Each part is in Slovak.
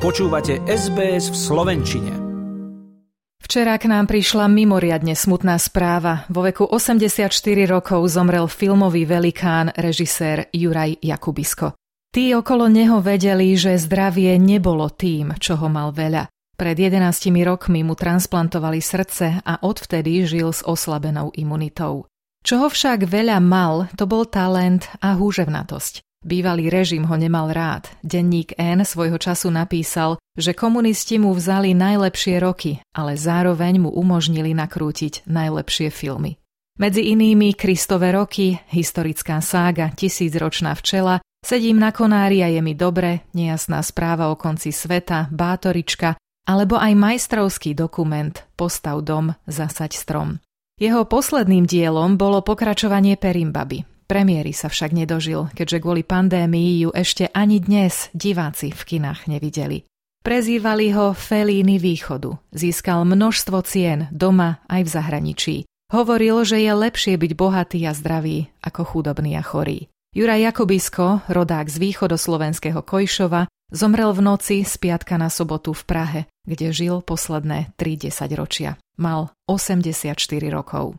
Počúvate SBS v Slovenčine. Včera k nám prišla mimoriadne smutná správa. Vo veku 84 rokov zomrel filmový velikán, režisér Juraj Jakubisko. Tí okolo neho vedeli, že zdravie nebolo tým, čo ho mal veľa. Pred 11 rokmi mu transplantovali srdce a odvtedy žil s oslabenou imunitou. Čoho však veľa mal, to bol talent a húževnatosť. Bývalý režim ho nemal rád. Denník N svojho času napísal, že komunisti mu vzali najlepšie roky, ale zároveň mu umožnili nakrútiť najlepšie filmy. Medzi inými Kristové roky, historická sága Tisícročná včela, Sedím na konári a je mi dobre, nejasná správa o konci sveta, Bátorička, alebo aj majstrovský dokument Postav dom, zasaď strom. Jeho posledným dielom bolo pokračovanie Perimbaby, Premiéry sa však nedožil, keďže kvôli pandémii ju ešte ani dnes diváci v kinách nevideli. Prezývali ho Felíny východu. Získal množstvo cien doma aj v zahraničí. Hovoril, že je lepšie byť bohatý a zdravý ako chudobný a chorý. Juraj Jakubisko, rodák z východoslovenského Kojšova, zomrel v noci z piatka na sobotu v Prahe, kde žil posledné 30 ročia. Mal 84 rokov.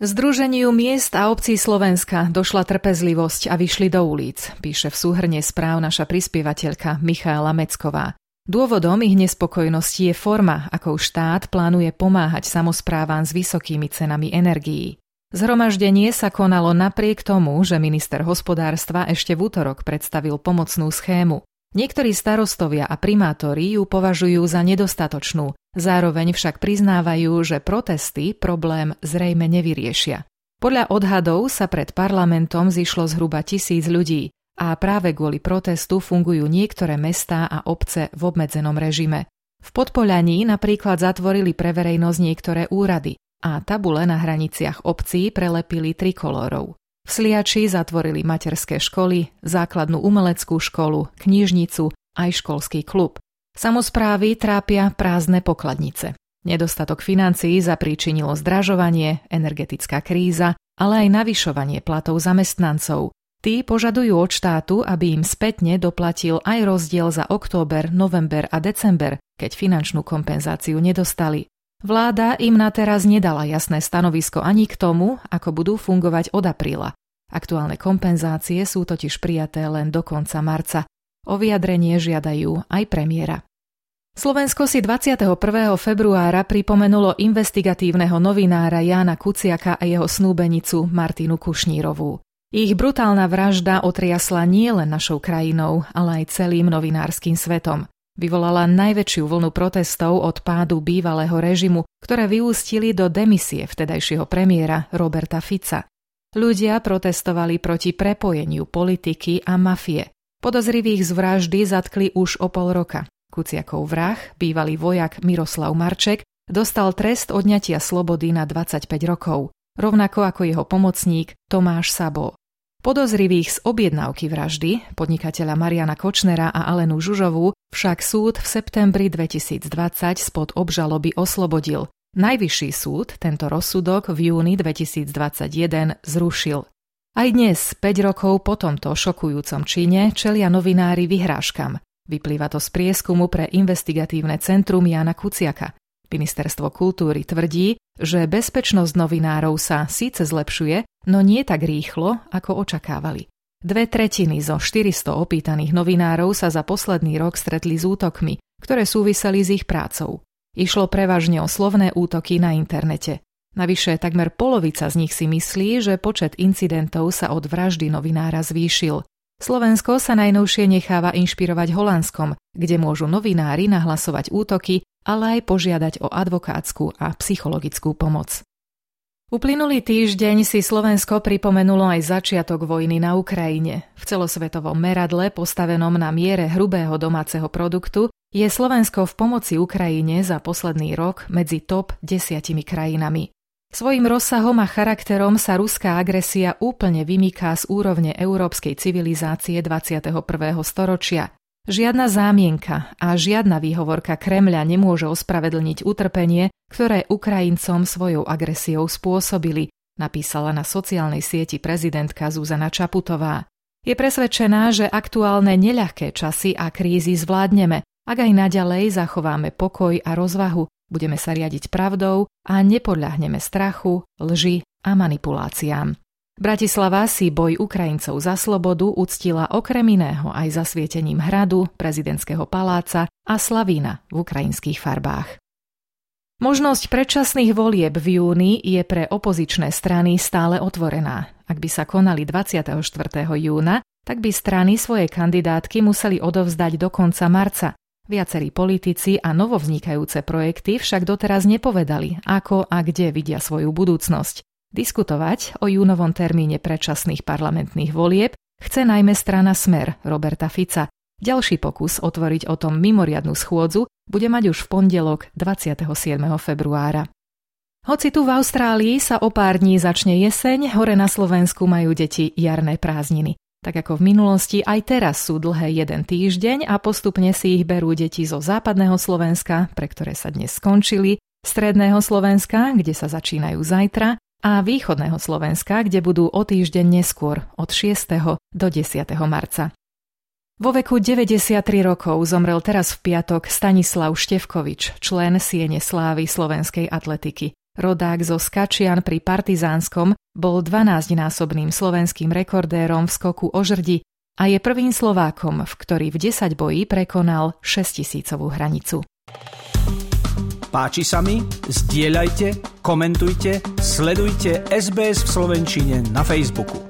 Združeniu miest a obcí Slovenska došla trpezlivosť a vyšli do ulic, píše v súhrne správ naša prispievateľka Michála Mecková. Dôvodom ich nespokojnosti je forma, akou štát plánuje pomáhať samozprávam s vysokými cenami energií. Zhromaždenie sa konalo napriek tomu, že minister hospodárstva ešte v útorok predstavil pomocnú schému. Niektorí starostovia a primátori ju považujú za nedostatočnú, zároveň však priznávajú, že protesty problém zrejme nevyriešia. Podľa odhadov sa pred parlamentom zišlo zhruba tisíc ľudí a práve kvôli protestu fungujú niektoré mestá a obce v obmedzenom režime. V Podpoľaní napríklad zatvorili pre verejnosť niektoré úrady a tabule na hraniciach obcí prelepili trikolórov. V Sliači zatvorili materské školy, základnú umeleckú školu, knižnicu aj školský klub. Samozprávy trápia prázdne pokladnice. Nedostatok financií zapríčinilo zdražovanie, energetická kríza, ale aj navyšovanie platov zamestnancov. Tí požadujú od štátu, aby im spätne doplatil aj rozdiel za október, november a december, keď finančnú kompenzáciu nedostali. Vláda im na teraz nedala jasné stanovisko ani k tomu, ako budú fungovať od apríla. Aktuálne kompenzácie sú totiž prijaté len do konca marca. O vyjadrenie žiadajú aj premiéra. Slovensko si 21. februára pripomenulo investigatívneho novinára Jána Kuciaka a jeho snúbenicu Martinu Kušnírovú. Ich brutálna vražda otriasla nie len našou krajinou, ale aj celým novinárskym svetom. Vyvolala najväčšiu vlnu protestov od pádu bývalého režimu, ktoré vyústili do demisie vtedajšieho premiéra Roberta Fica. Ľudia protestovali proti prepojeniu politiky a mafie. Podozrivých z vraždy zatkli už o pol roka. Kuciakov vrah, bývalý vojak Miroslav Marček, dostal trest odňatia slobody na 25 rokov, rovnako ako jeho pomocník Tomáš Sabo. Podozrivých z objednávky vraždy, podnikateľa Mariana Kočnera a Alenu Žužovú, však súd v septembri 2020 spod obžaloby oslobodil, Najvyšší súd tento rozsudok v júni 2021 zrušil. Aj dnes, 5 rokov po tomto šokujúcom čine, čelia novinári vyhrážkam. Vyplýva to z prieskumu pre investigatívne centrum Jana Kuciaka. Ministerstvo kultúry tvrdí, že bezpečnosť novinárov sa síce zlepšuje, no nie tak rýchlo, ako očakávali. Dve tretiny zo 400 opýtaných novinárov sa za posledný rok stretli s útokmi, ktoré súviseli s ich prácou. Išlo prevažne o slovné útoky na internete. Navyše takmer polovica z nich si myslí, že počet incidentov sa od vraždy novinára zvýšil. Slovensko sa najnovšie necháva inšpirovať Holandskom, kde môžu novinári nahlasovať útoky, ale aj požiadať o advokátsku a psychologickú pomoc. Uplynulý týždeň si Slovensko pripomenulo aj začiatok vojny na Ukrajine. V celosvetovom meradle postavenom na miere hrubého domáceho produktu je Slovensko v pomoci Ukrajine za posledný rok medzi top desiatimi krajinami. Svojim rozsahom a charakterom sa ruská agresia úplne vymýká z úrovne európskej civilizácie 21. storočia. Žiadna zámienka a žiadna výhovorka Kremľa nemôže ospravedlniť utrpenie, ktoré Ukrajincom svojou agresiou spôsobili, napísala na sociálnej sieti prezidentka Zuzana Čaputová. Je presvedčená, že aktuálne neľahké časy a krízy zvládneme Ak aj naďalej zachováme pokoj a rozvahu, budeme sa riadiť pravdou a nepodľahneme strachu, lži a manipuláciám. Bratislava si boj Ukrajincov za slobodu uctila okrem iného aj zasvietením hradu, prezidentského paláca a slavína v ukrajinských farbách. Možnosť predčasných volieb v júni je pre opozičné strany stále otvorená. Ak by sa konali 24. júna, tak by strany svoje kandidátky museli odovzdať do konca marca. Viacerí politici a novovznikajúce projekty však doteraz nepovedali, ako a kde vidia svoju budúcnosť. Diskutovať o júnovom termíne predčasných parlamentných volieb chce najmä strana Smer Roberta Fica. Ďalší pokus otvoriť o tom mimoriadnu schôdzu bude mať už v pondelok 27. februára. Hoci tu v Austrálii sa o pár dní začne jeseň, hore na Slovensku majú deti jarné prázdniny. Tak ako v minulosti, aj teraz sú dlhé jeden týždeň a postupne si ich berú deti zo západného Slovenska, pre ktoré sa dnes skončili, stredného Slovenska, kde sa začínajú zajtra, a východného Slovenska, kde budú o týždeň neskôr, od 6. do 10. marca. Vo veku 93 rokov zomrel teraz v piatok Stanislav Števkovič, člen Siene slávy slovenskej atletiky. Rodák zo Skačian pri Partizánskom bol 12-násobným slovenským rekordérom v skoku o žrdi a je prvým Slovákom, v ktorý v 10 boji prekonal 6000 hranicu. Páči sa mi? Zdieľajte, komentujte, sledujte SBS v Slovenčine na Facebooku.